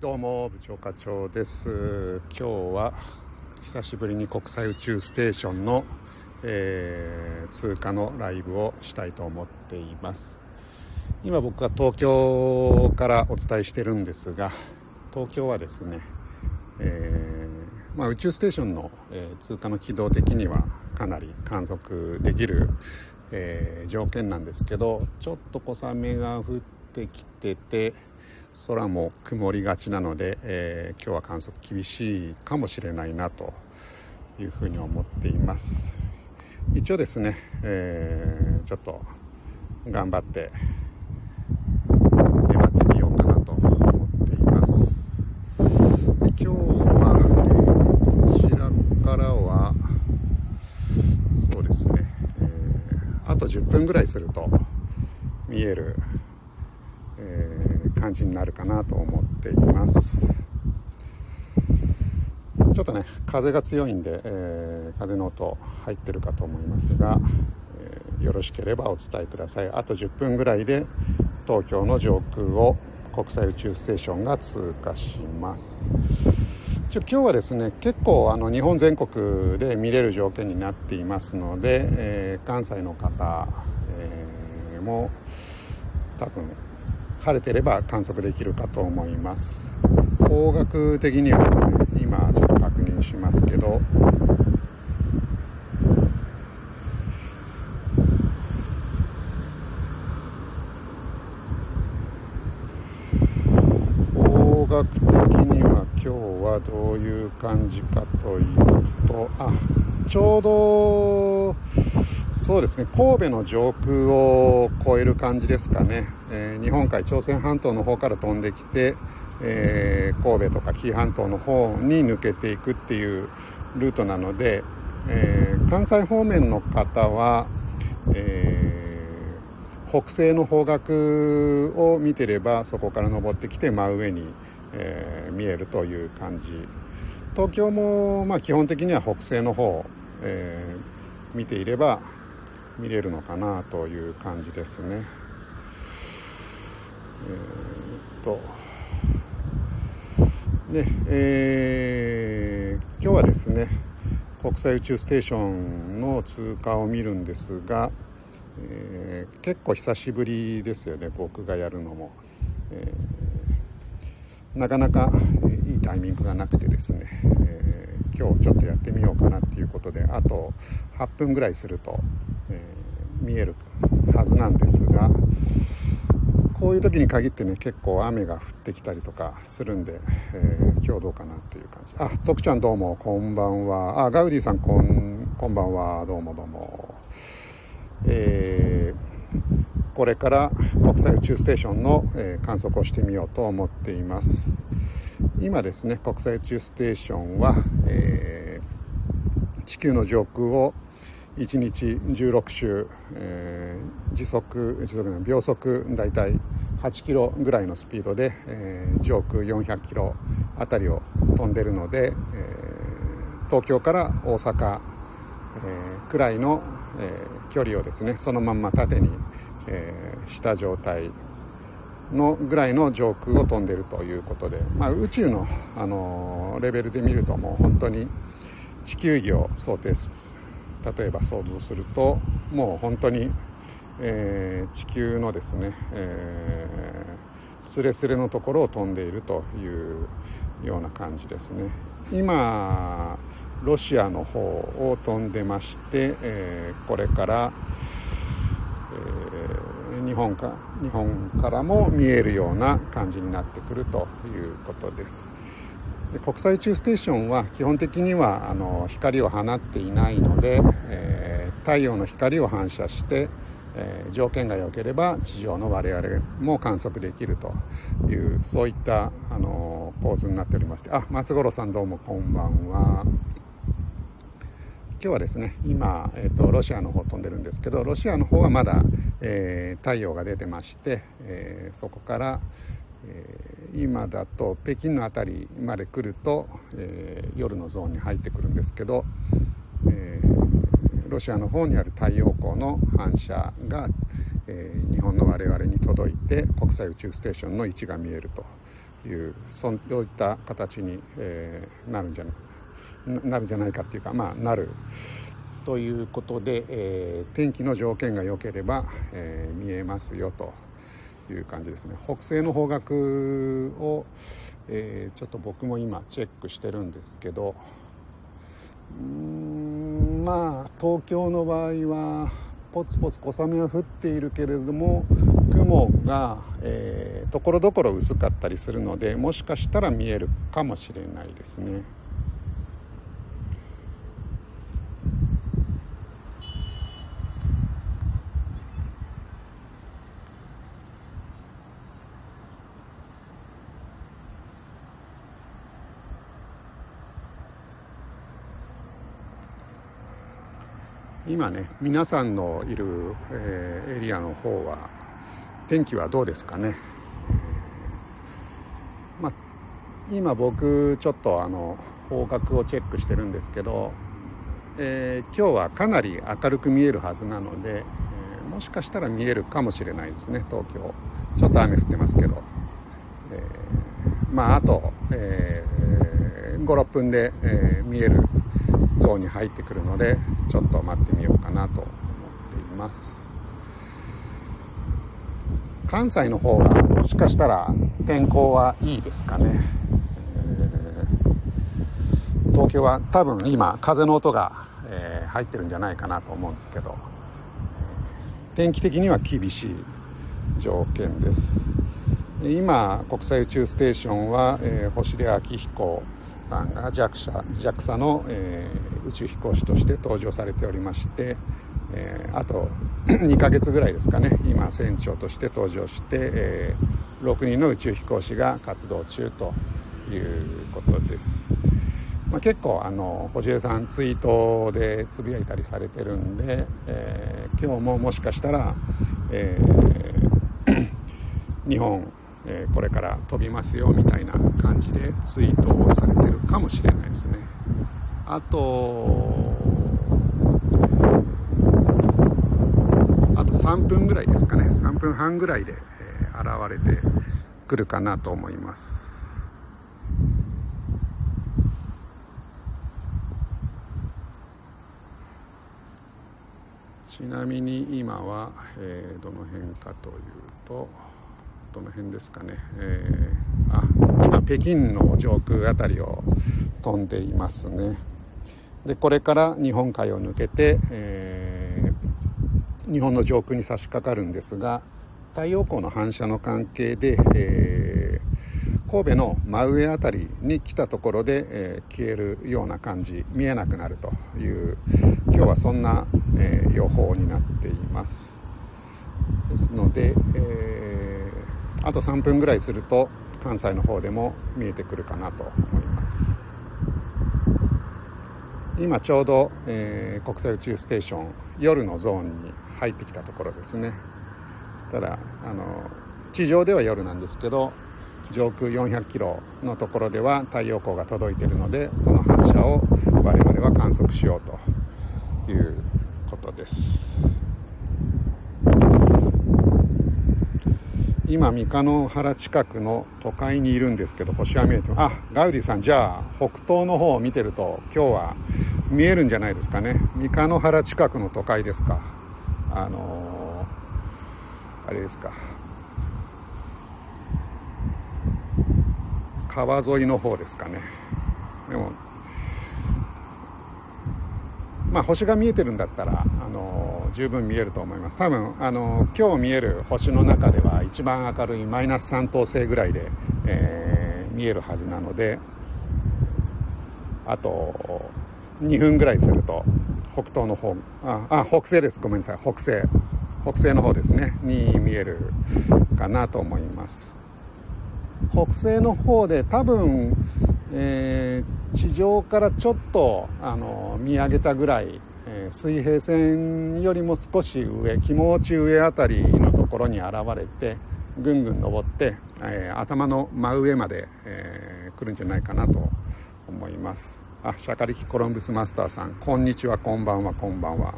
どうも部長課長です。今日は久しぶりに国際宇宙ステーションの、えー、通過のライブをしたいと思っています。今僕は東京からお伝えしてるんですが東京はですね、えー、まあ、宇宙ステーションの、えー、通過の軌道的にはかなり観測できる、え条件なんですけどちょっと小雨が降ってきてて空も曇りがちなので、えー、今日は観測厳しいかもしれないなというふうに思っています。一応ですね、えー、ちょっと頑張って粘ってみようかなと思っています。今日は、え、こちらからはそうですね、えー、あと10分ぐらいすると見えるえー、感じになるかなと思っています。ちょっとね風が強いんで、えー、風の音入ってるかと思いますが、えー、よろしければお伝えください。あと10分ぐらいで東京の上空を国際宇宙ステーションが通過します。ちょ今日はですね結構あの日本全国で見れる条件になっていますので、えー、関西の方、えー、も多分晴れてれば観測できるかと思います。方角的にはですね今ちょっと確認しますけど。方角的には今日はどういう感じかというとあちょうどそうですね神戸の上空を越える感じですかね、えー、日本海朝鮮半島の方から飛んできて、えー、神戸とか紀伊半島の方に抜けていくっていうルートなので、えー、関西方面の方は、え北西の方角を見てればそこから登ってきて真上に、え見えるという感じ東京もまあ基本的には北西の方、え見ていれば見れるのかなという感じですね。え、っと。ねえー、今日はですね国際宇宙ステーションの通過を見るんですが、えー、結構久しぶりですよね僕がやるのも、えー、なかなかいいタイミングがなくてですね、えー、今日ちょっとやってみようかなっていうことであと8分ぐらいするとえ、見えるはずなんですがこういう時に限ってね結構雨が降ってきたりとかするんで、えー、今日どうかなっていう感じ。あ徳ちゃんどうもこんばんは。あガウディさんこんこんばんは。どうもどうも。えー、これから国際宇宙ステーションの、えー、観測をしてみようと思っています。今ですね国際宇宙ステーションは、えー、地球の上空を1日16周、えー、時速時速の秒速大体8キロぐらいのスピードで、えー、上空400キロあたりを飛んでるので、えー、東京から大阪、えー、くらいの、えー、距離をですねそのまんま縦に、えー、した状態のぐらいの上空を飛んでるということで、まあ、宇宙の、あのレベルで見るともう本当に地球儀を想定す例えば想像するともう本当に、えー、地球のですね、えー、スレスレのところを飛んでいるというような感じですね今ロシアの方を飛んでまして、えー、これから、えー、日本か日本からも見えるような感じになってくるということです。で国際宇宙ステーションは基本的にはあの光を放っていないので、えー、太陽の光を反射して、えー、条件が良ければ地上の我々も観測できるというそういったあの構図になっておりましてあ松五郎さんどうもこんばんは。今日はですね今、えーと、ロシアの方飛んでるんですけどロシアの方はまだ、えー、太陽が出てまして、えー、そこから、今だと北京の辺りまで来ると、えー、夜のゾーンに入ってくるんですけど、えー、ロシアの方にある太陽光の反射が、え日本の我々に届いて国際宇宙ステーションの位置が見えるというそういった形に、えー、なるんじゃなるんじゃないかっていうかまあなるということで、えー、天気の条件が良ければ、えー、見えますよと。いう感じですね北西の方角を、えー、ちょっと僕も今チェックしてるんですけどうーんまあ東京の場合はポツポツ小雨は降っているけれども雲がところどころ薄かったりするのでもしかしたら見えるかもしれないですね。今ね皆さんのいる、えー、エリアの方は天気はどうですかね、まあ、今僕ちょっとあの方角をチェックしてるんですけど、えー、今日はかなり明るく見えるはずなので、えもしかしたら見えるかもしれないですね東京。ちょっと雨降ってますけど、えまああと、え56分で、え見えるゾーンに入ってくるのでちょっと待ってみようかなと思っています。関西の方がもしかしたら天候はいいですかね、えー、東京は多分今風の音が、えー、入ってるんじゃないかなと思うんですけど天気的には厳しい条件です。今国際宇宙ステーションは、えー、星出彰彦さんが JAXA, JAXA の、えー、宇宙飛行士として登場されておりまして、えー、あと 2ヶ月ぐらいですかね今船長として登場して、えー、6人の宇宙飛行士が活動中ということです。まあ、結構あの星江さんツイートでつぶやいたりされてるんで、えー、今日ももしかしたら、えー、日本えー、これから飛びますよみたいな感じでツイートをされてるかもしれないですね。あとあと3分ぐらいですかね。3分半ぐらいで、えー、現れてくるかなと思います。ちなみに今は、えー、どの辺かというとどの辺ですかね、えー、あ今北京の上空あたりを飛んでいますね。でこれから日本海を抜けて、えー、日本の上空に差し掛かるんですが太陽光の反射の関係で、えー、神戸の真上あたりに来たところで、えー、消えるような感じ見えなくなるという今日はそんな、え、予報になっています。ですので、えーあと3分ぐらいすると関西の方でも見えてくるかなと思います今ちょうど、えー、国際宇宙ステーション夜のゾーンに入ってきたところですねただあの地上では夜なんですけど上空400キロのところでは太陽光が届いているのでその反射を我々は観測しようということです。今三日野原近くの都会にいるんですけど星は見えてますあガウディさんじゃあ北東の方を見てると今日は見えるんじゃないですかね。三日野原近くの都会ですか。あのー、あれですか。川沿いの方ですかね。でもまあ、星が見えてるんだったら、あの十分見えると思います。多分、あの今日見える星の中では一番明るいマイナス3等星ぐらいで、えー、見えるはずなのであと2分ぐらいすると北東の方ああ北西です。ごめんなさい。北西。北西の方ですね。に見えるかなと思います。北西の方で多分、えー地上からちょっとあの見上げたぐらい、えー、水平線よりも少し上気持ち上あたりのところに現れてぐんぐん登って、えー、頭の真上まで、えー、来るんじゃないかなと思います。あシャカリキコロンブスマスターさんこんにちはこんばんはこんばんは。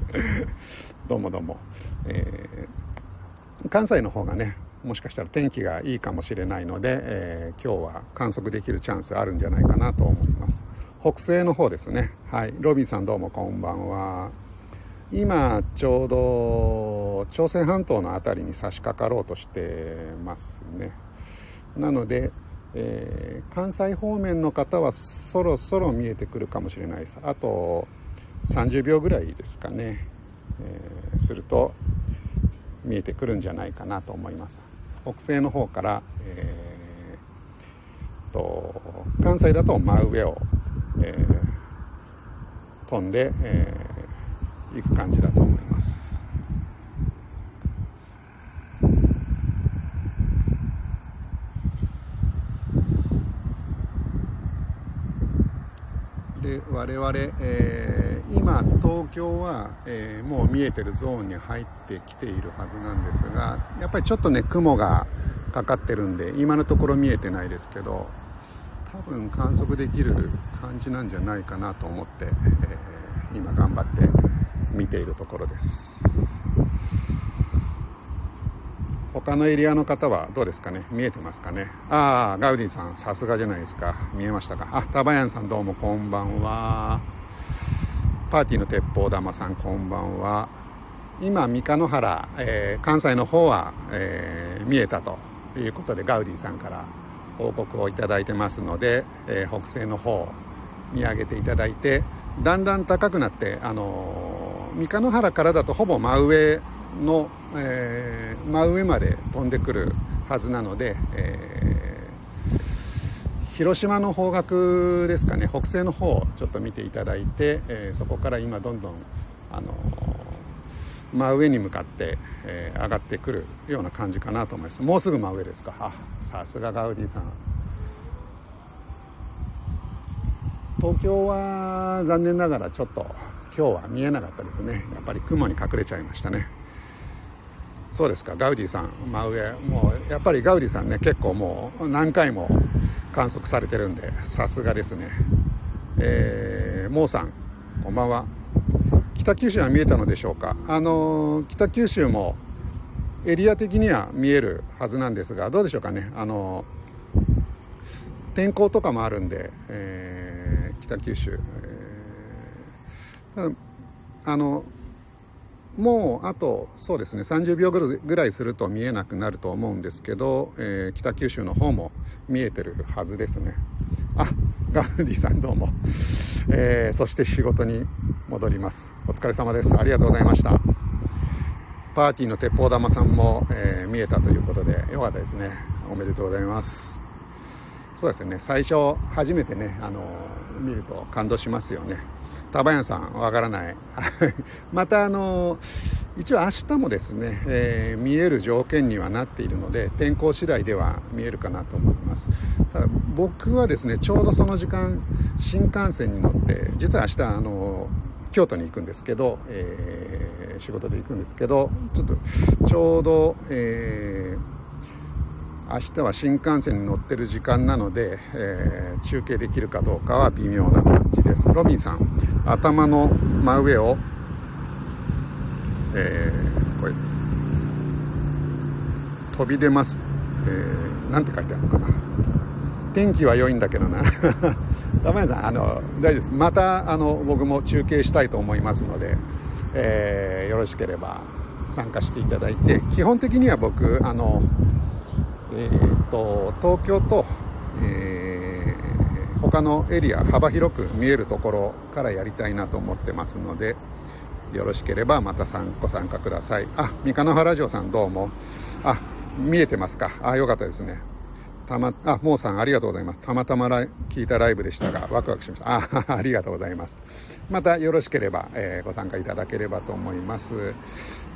どうもどうも、えー、関西の方がねもしかしたら天気がいいかもしれないので、えー、今日は観測できるチャンスあるんじゃないかなと思います。北西の方ですね。はい。ロビンさんどうもこんばんは。今ちょうど朝鮮半島の辺りに差し掛かろうとしてますね。なので、えー、関西方面の方はそろそろ見えてくるかもしれないです。あと30秒ぐらいですかね、えー、すると見えてくるんじゃないかなと思います。北西の方から、えー、と関西だと真上を、えー、飛んで、えー、行く感じだと思います。で我々、えー、今東京は、えー、もう見えてるゾーンに入ってきているはずなんですがやっぱりちょっとね雲がかかってるんで今のところ見えてないですけど多分観測できる感じなんじゃないかなと思って、えー、今頑張って見ているところです。他のエリアの方はどうですかね？見えてますかね？ああガウディさんさすがじゃないですか。見えましたか？あタバヤンさんどうもこんばんは。パーティーの鉄砲玉さんこんばんは。今三日野原、えー、関西の方は、えー、見えたということでガウディさんから報告をいただいてますので、えー、北西の方見上げていただいてだんだん高くなってあの三日野原からだとほぼ真上の、えー、真上まで飛んでくるはずなので、えー、広島の方角ですかね。北西の方をちょっと見ていただいて、えー、そこから今どんどん、あの真上に向かって、えー、上がってくるような感じかなと思います。もうすぐ真上ですか？あさすがガウディさん。東京は残念ながらちょっと今日は見えなかったですね。やっぱり雲に隠れちゃいましたね。そうですか。ガウディさん真上。もうやっぱりガウディさんね結構もう何回も観測されてるんでさすがですね。えー、モーさんこんばんは。北九州は見えたのでしょうか。あの北九州もエリア的には見えるはずなんですがどうでしょうかね。あの天候とかもあるんで、えー、北九州、えー、あのもうあとそうですね30秒ぐらいすると見えなくなると思うんですけど、えー、北九州の方も見えてるはずですね。あガウディさんどうも、えー、そして仕事に戻ります。お疲れ様です。ありがとうございました。パーティーの鉄砲玉さんも、えー、見えたということでよかったですね。おめでとうございます。そうですね。最初初めてねあの見ると感動しますよね。タバヤンさんわからない。またあの一応明日もですね、えー、見える条件にはなっているので天候次第では見えるかなと思います。ただ僕はですねちょうどその時間新幹線に乗って実は明日あの京都に行くんですけど、えー、仕事で行くんですけどちょっとちょうど、えー明日は新幹線に乗ってる時間なので、えー、中継できるかどうかは微妙な感じです。ロビンさん頭の真上をえー、これ飛び出ます、えー、なんて書いてあるのかな。天気は良いんだけどな。玉屋さんあの大丈夫です。またあの僕も中継したいと思いますので、えー、よろしければ参加していただいて基本的には僕あのえーと、東京と、えー、他のエリア幅広く見えるところからやりたいなと思ってますのでよろしければまたご参加ください。あ三河原城さんどうも。あ見えてますか。あよかったですね。たまあもうさんありがとうございます。たまたま聞いたライブでしたがワクワクしました。あ ありがとうございます。またよろしければ、えー、ご参加いただければと思います。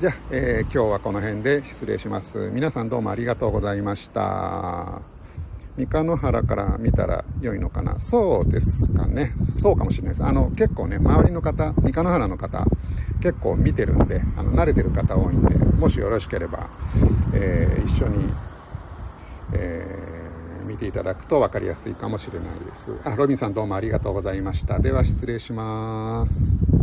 じゃあ、えー、今日はこの辺で失礼します。皆さんどうもありがとうございました。三日野原から見たら良いのかな？そうですかね。そうかもしれないです。あの結構ね周りの方三日野原の方結構見てるんであの慣れてる方多いんでもしよろしければ、えー、一緒に、えー見ていただくと分かりやすいかもしれないです。あ、ロビンさんどうもありがとうございました。では失礼します。